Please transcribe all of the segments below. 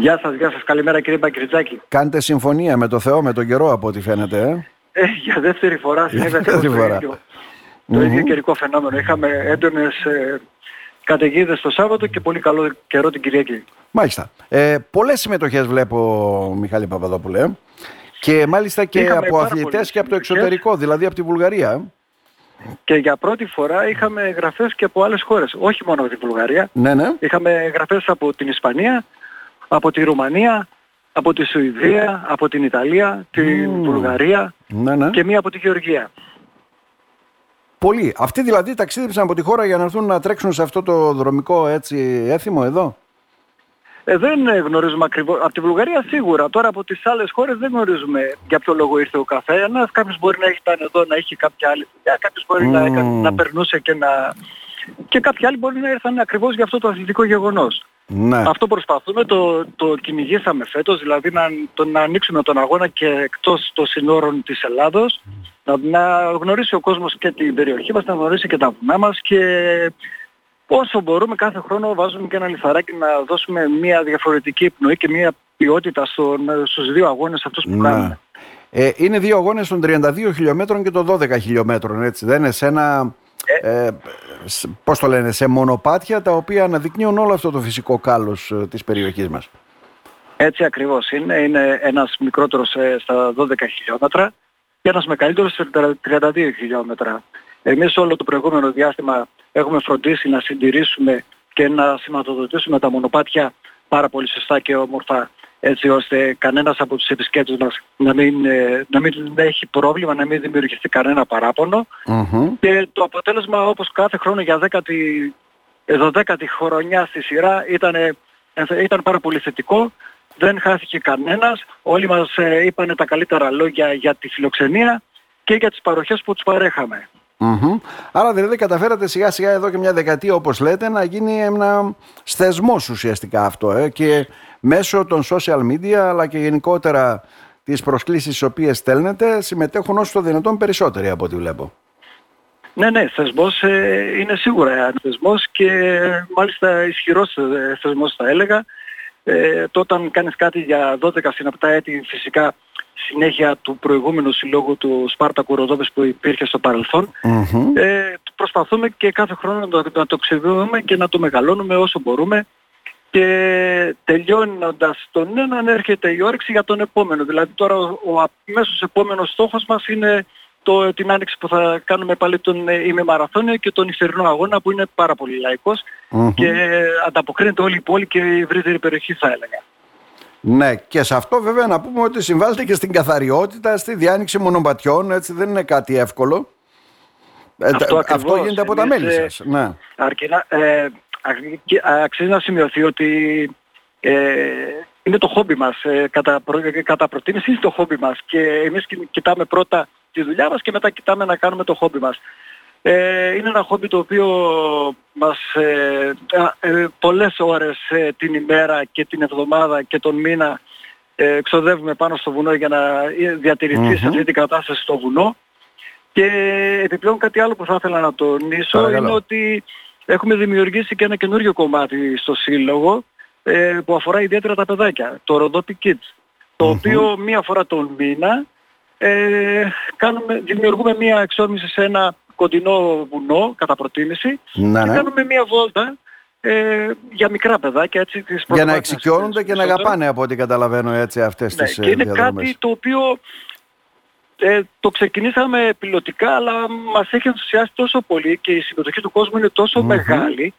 Γεια σας, γεια σας. Καλημέρα κύριε Μπακριτζάκη. Κάντε συμφωνία με το Θεό, με τον καιρό από ό,τι φαίνεται. Ε, ε για δεύτερη φορά συνέβη αυτό το ίδιο, το ίδιο καιρικό φαινόμενο. Είχαμε έντονες ε, καταιγίδες το Σάββατο και πολύ καλό καιρό την Κυριακή. Μάλιστα. Ε, πολλές συμμετοχές βλέπω, Μιχάλη Παπαδόπουλε. Και μάλιστα και Είχαμε από αθλητές και από το εξωτερικό, δηλαδή από τη Βουλγαρία. Και για πρώτη φορά είχαμε εγγραφές και από άλλες χώρες, όχι μόνο από τη Βουλγαρία. Ναι, ναι. Είχαμε εγγραφές από την Ισπανία, από τη Ρουμανία, από τη Σουηδία, από την Ιταλία, την Βουλγαρία ναι, ναι. και μία από τη Γεωργία. Πολλοί. Αυτοί δηλαδή ταξίδεψαν από τη χώρα για να έρθουν να τρέξουν σε αυτό το δρομικό έτσι έθιμο εδώ; Ε, δεν γνωρίζουμε ακριβώς. Από τη Βουλγαρία σίγουρα. Τώρα από τις άλλες χώρες δεν γνωρίζουμε για ποιο λόγο ήρθε ο καθένας. Κάποιος μπορεί να ήταν εδώ να έχει κάποια άλλη δουλειά. Κάποιος μπορεί να, να περνούσε και να... Και κάποιοι άλλοι μπορεί να ήρθαν ακριβώς για αυτό το αθλητικό γεγονός. Ναι. Αυτό προσπαθούμε, το, το κυνηγήσαμε φέτος, δηλαδή να, το, να ανοίξουμε τον αγώνα και εκτός των συνόρων της Ελλάδος, να, να γνωρίσει ο κόσμος και την περιοχή μας, να γνωρίσει και τα βουνά μας και όσο μπορούμε κάθε χρόνο βάζουμε και ένα λιθαράκι να δώσουμε μια διαφορετική επνοή και μια ποιότητα στον, στους δύο αγώνες αυτούς που ναι. κάνουμε. Ε, είναι δύο αγώνες των 32 χιλιόμετρων και των 12 χιλιόμετρων, έτσι. Δεν είναι σε ένα, ε, ε πώς το λένε, σε μονοπάτια τα οποία αναδεικνύουν όλο αυτό το φυσικό κάλος ε, της περιοχής μας. Έτσι ακριβώς είναι. Είναι ένας μικρότερος ε, στα 12 χιλιόμετρα και ένας μεγαλύτερος στα 32 χιλιόμετρα. Εμείς όλο το προηγούμενο διάστημα έχουμε φροντίσει να συντηρήσουμε και να σηματοδοτήσουμε τα μονοπάτια πάρα πολύ σωστά και όμορφα έτσι ώστε κανένας από τους επισκέπτες μας να μην, ε, να μην έχει πρόβλημα, να μην δημιουργηθεί κανένα και το αποτέλεσμα όπως κάθε χρόνο για 10η, 12η χρονιά στη σειρά ήταν, ε, ήταν πάρα πολύ θετικό. Δεν χάθηκε κανένας. Όλοι μας ε, είπαν τα καλύτερα λόγια για τη φιλοξενία και για τις παροχές που τους παρέχαμε. Mm-hmm. Άρα δηλαδή καταφέρατε σιγά σιγά εδώ και μια δεκαετία όπως λέτε να γίνει ένα θεσμός ουσιαστικά αυτό ε, και μέσω των social media αλλά και γενικότερα τις προσκλήσεις τις οποίες στέλνετε συμμετέχουν όσο το δυνατόν περισσότεροι από ό,τι βλέπω. Ναι, ναι, θεσμός ε, είναι σίγουρα ένας θεσμός και μάλιστα ισχυρός ε, θεσμός θα έλεγα. Ε, όταν κάνεις κάτι για 12 συναπτά έτη φυσικά συνέχεια του προηγούμενου συλλόγου του Σπάρτα Κουροδόπης που υπήρχε στο παρελθον ε, προσπαθούμε και κάθε χρόνο να το, να το και να το μεγαλώνουμε όσο μπορούμε και τελειώνοντας τον έναν έρχεται η όρεξη για τον επόμενο. Δηλαδή τώρα ο, ο αμέσως επόμενος στόχος μας είναι το, την άνοιξη που θα κάνουμε πάλι τον ε, ημιμαραθώνιο και τον νυχτερινό αγώνα που είναι πάρα πολύ και ανταποκρίνεται όλη η πόλη και η ευρύτερη περιοχή θα έλεγα. Ναι, και σε αυτό βέβαια να πούμε ότι συμβάλλεται και στην καθαριότητα, στη διάνοιξη μονοπατιών, έτσι δεν είναι κάτι εύκολο. Ε, αυτό, αυτό γίνεται από τα μέλη ε, σας. Ναι. Αρκεί να, ε, αξίζει να σημειωθεί ότι ε, είναι το χόμπι μας. Ε, κατά, προ, κατά προτίμηση είναι το χόμπι μας και εμείς κοιτάμε πρώτα τη δουλειά μας και μετά κοιτάμε να κάνουμε το χόμπι μας. Ε, είναι ένα χόμπι το οποίο μας ε, ε, πολλές ώρες ε, την ημέρα και την εβδομάδα και τον μήνα ε, εξοδεύουμε πάνω στο βουνό για να διατηρηθεί σε αυτή την κατάσταση στο βουνό. Και επιπλέον κάτι άλλο που θα ήθελα να τονίσω είναι ότι έχουμε δημιουργήσει και ένα καινούριο κομμάτι στο σύλλογο που αφορά ιδιαίτερα τα παιδάκια, το Rodopi Kids, το οποίο μία φορά τον μήνα ε, κάνουμε, δημιουργούμε μία εξόρμηση σε ένα κοντινό βουνό κατά προτίμηση ναι, και ναι. κάνουμε μία βόλτα ε, για μικρά παιδάκια έτσι τις Για να εξοικειώνονται και να αγαπάνε από ό,τι καταλαβαίνω έτσι αυτές ναι, τις και είναι κάτι το οποίο ε, το ξεκινήσαμε πιλωτικά αλλά μας έχει ενθουσιάσει τόσο πολύ και η συμμετοχή του κόσμου είναι τόσο μεγάλη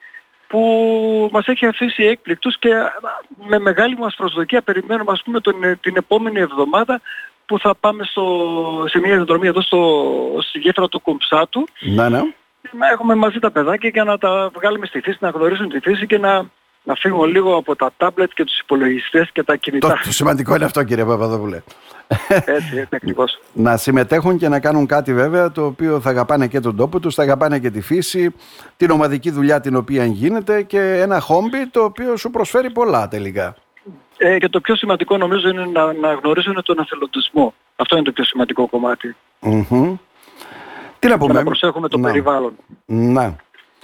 που μας έχει αφήσει έκπληκτους και με μεγάλη μας προσδοκία περιμένουμε ας πούμε τον, την επόμενη εβδομάδα που θα πάμε στο, σε μια διαδρομή εδώ στο, στη γέφυρα του Κομψάτου. Ναι, ναι. Να έχουμε μαζί τα παιδάκια για να τα βγάλουμε στη φύση, να γνωρίσουν τη φύση και να, να φύγουμε λίγο από τα τάμπλετ και τους υπολογιστές και τα κινητά. Το, το σημαντικό είναι αυτό κύριε Παπαδόπουλε. Έτσι, έτσι ακριβώς. να συμμετέχουν και να κάνουν κάτι βέβαια το οποίο θα αγαπάνε και τον τόπο τους, θα αγαπάνε και τη φύση, την ομαδική δουλειά την οποία γίνεται και ένα χόμπι το οποίο σου προσφέρει πολλά τελικά. Ε, και το πιο σημαντικό νομίζω είναι να, να γνωρίζουν τον εθελοντισμό. Αυτό είναι το πιο σημαντικό κομμάτι. Mm-hmm. Τι να πούμε. Και να προσέχουμε το περιβάλλον. Να.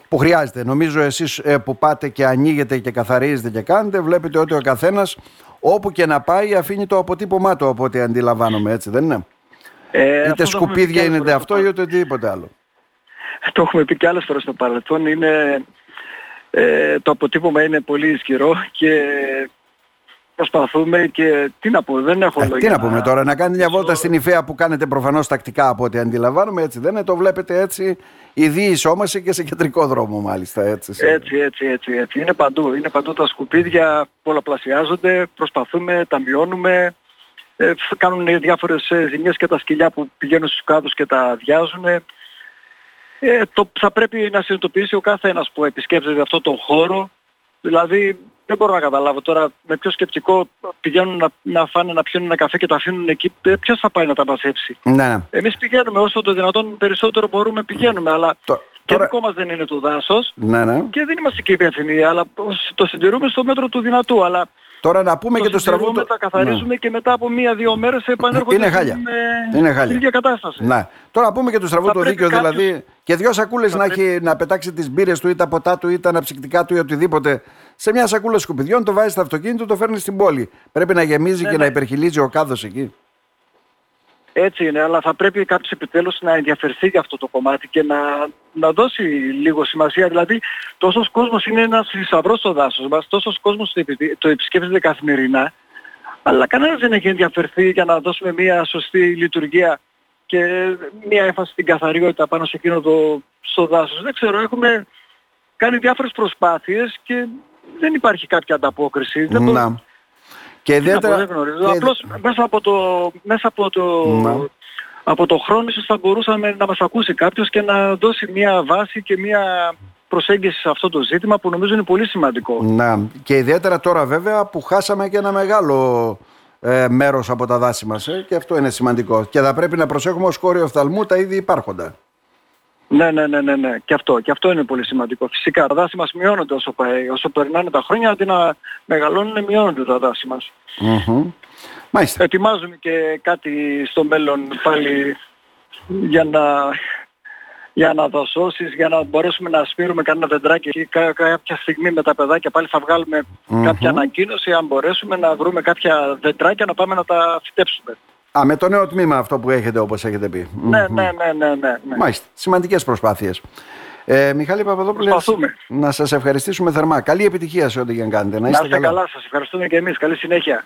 Που χρειάζεται. Νομίζω εσείς ε, που πάτε και ανοίγετε και καθαρίζετε και κάνετε, βλέπετε ότι ο καθένας όπου και να πάει αφήνει το αποτύπωμά του από ό,τι αντιλαμβάνομαι έτσι δεν είναι; Ε, είτε σκουπίδια είναι αυτό ή οτιδήποτε άλλο. Το έχουμε πει και άλλες φορές στο παρελθόν. Είναι, ε, το αποτύπωμα είναι πολύ ισχυρό και προσπαθούμε και τι να πω, δεν έχω ε, λόγια. Τι να πούμε τώρα, να κάνετε μια βόλτα στην Ιφαία που κάνετε προφανώς τακτικά από ό,τι αντιλαμβάνομαι, έτσι δεν είναι, το βλέπετε έτσι, η ισόμαση και σε κεντρικό δρόμο μάλιστα. Έτσι, έτσι, έτσι, έτσι, έτσι. Είναι παντού, είναι παντού τα σκουπίδια, πολλαπλασιάζονται, προσπαθούμε, τα μειώνουμε, ε, κάνουν διάφορες ε, ζημιές και τα σκυλιά που πηγαίνουν στους κάδους και τα αδειάζουν. Ε, το, θα πρέπει να συνειδητοποιήσει ο κάθε ένας που επισκέπτεται αυτό τον χώρο, δηλαδή δεν μπορώ να καταλάβω τώρα με ποιο σκεπτικό πηγαίνουν να, να φάνε, να πιούν ένα καφέ και το αφήνουν εκεί. Ε, ποιος θα πάει να τα μαζέψει; Ναι, ναι. Εμείς πηγαίνουμε όσο το δυνατόν περισσότερο μπορούμε πηγαίνουμε. Αλλά το, και δικό μας δεν είναι το δάσος. Ναι, ναι. Και δεν είμαστε και υπεύθυνοι. Αλλά το συντηρούμε στο μέτρο του δυνατού. Αλλά Τώρα να πούμε το και το στραβό. Τα καθαρίζουμε ναι. και μετά από μία-δύο μέρες επανέρχονται είναι χάλια. Στην, είναι χάλια. ίδια κατάσταση. Ναι. Τώρα να πούμε και το στραβό το δίκαιο κάποιος... δηλαδή και δυο σακούλες να, έχει, να πετάξει τις μπύρες του ή τα ποτά του ή τα αναψυκτικά του ή οτιδήποτε σε μια σακούλα σκουπιδιών, το βάζεις στο αυτοκίνητο, το φέρνεις στην πόλη. Πρέπει να γεμίζει ναι, και ναι. να υπερχιλίζει ο κάδος εκεί. Έτσι είναι, αλλά θα πρέπει κάποιος επιτέλους να ενδιαφερθεί για αυτό το κομμάτι και να, να δώσει λίγο σημασία. Δηλαδή, τόσος κόσμος είναι ένας θησαυρός στο δάσος μας, τόσος κόσμος το, το επισκέπτεται καθημερινά, αλλά κανένας δεν έχει ενδιαφερθεί για να δώσουμε μια σωστή λειτουργία και μια έμφαση στην καθαριότητα πάνω σε εκείνο το στο δάσος. Δεν ξέρω, έχουμε κάνει διάφορες προσπάθειες και δεν υπάρχει κάποια ανταπόκριση. Δεν να. Και ιδιαίτερα... Δεν γνωρίζω. Απλώς μέσα από το, μέσα από το, από το χρόνο ίσως θα μπορούσαμε να μας ακούσει κάποιος και να δώσει μια βάση και μια προσέγγιση σε αυτό το ζήτημα που νομίζω είναι πολύ σημαντικό. Να. Και ιδιαίτερα τώρα βέβαια που χάσαμε και ένα μεγάλο ε, μέρος από τα δάση μας ε, και αυτό είναι σημαντικό. Και θα πρέπει να προσέχουμε ως κόριο οφθαλμού τα ήδη υπάρχοντα. Ναι, ναι, ναι, ναι, ναι. Και αυτό, και αυτό είναι πολύ σημαντικό. Φυσικά τα δάση μας μειώνονται όσο, όσο περνάνε τα χρόνια, αντί να μεγαλώνουν μειώνονται τα δάση μας. Mm-hmm. Μάλιστα. Ετοιμάζουμε και κάτι στο μέλλον πάλι για να, για να δοσώσεις, για να μπορέσουμε να σπείρουμε κανένα δεντράκι εκεί κάποια στιγμή με τα παιδάκια πάλι θα βγάλουμε mm-hmm. κάποια ανακοίνωση αν μπορέσουμε να βρούμε κάποια δεντράκια να πάμε να τα φυτέψουμε. Α, με το νέο τμήμα αυτό που έχετε όπως έχετε πει. Ναι, ναι, ναι, ναι, ναι. ναι. Μάλιστα, σημαντικές προσπάθειες. Ε, Μιχάλη Παπαδόπουλες, να σας ευχαριστήσουμε θερμά. Καλή επιτυχία σε ό,τι και αν κάνετε. Να είστε, να είστε καλά. καλά. Σας ευχαριστούμε και εμείς. Καλή συνέχεια.